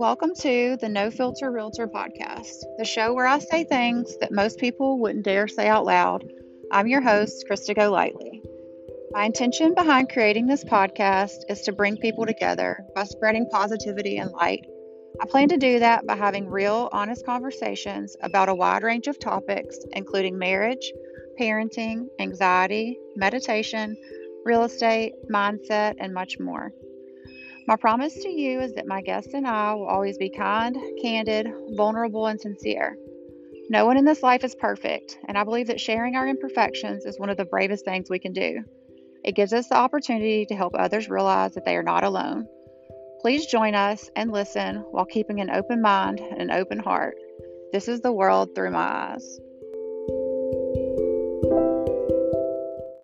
Welcome to the No Filter Realtor podcast, the show where I say things that most people wouldn't dare say out loud. I'm your host, Krista Golightly. My intention behind creating this podcast is to bring people together by spreading positivity and light. I plan to do that by having real, honest conversations about a wide range of topics, including marriage, parenting, anxiety, meditation, real estate, mindset, and much more. My promise to you is that my guests and I will always be kind, candid, vulnerable, and sincere. No one in this life is perfect, and I believe that sharing our imperfections is one of the bravest things we can do. It gives us the opportunity to help others realize that they are not alone. Please join us and listen while keeping an open mind and an open heart. This is the world through my eyes.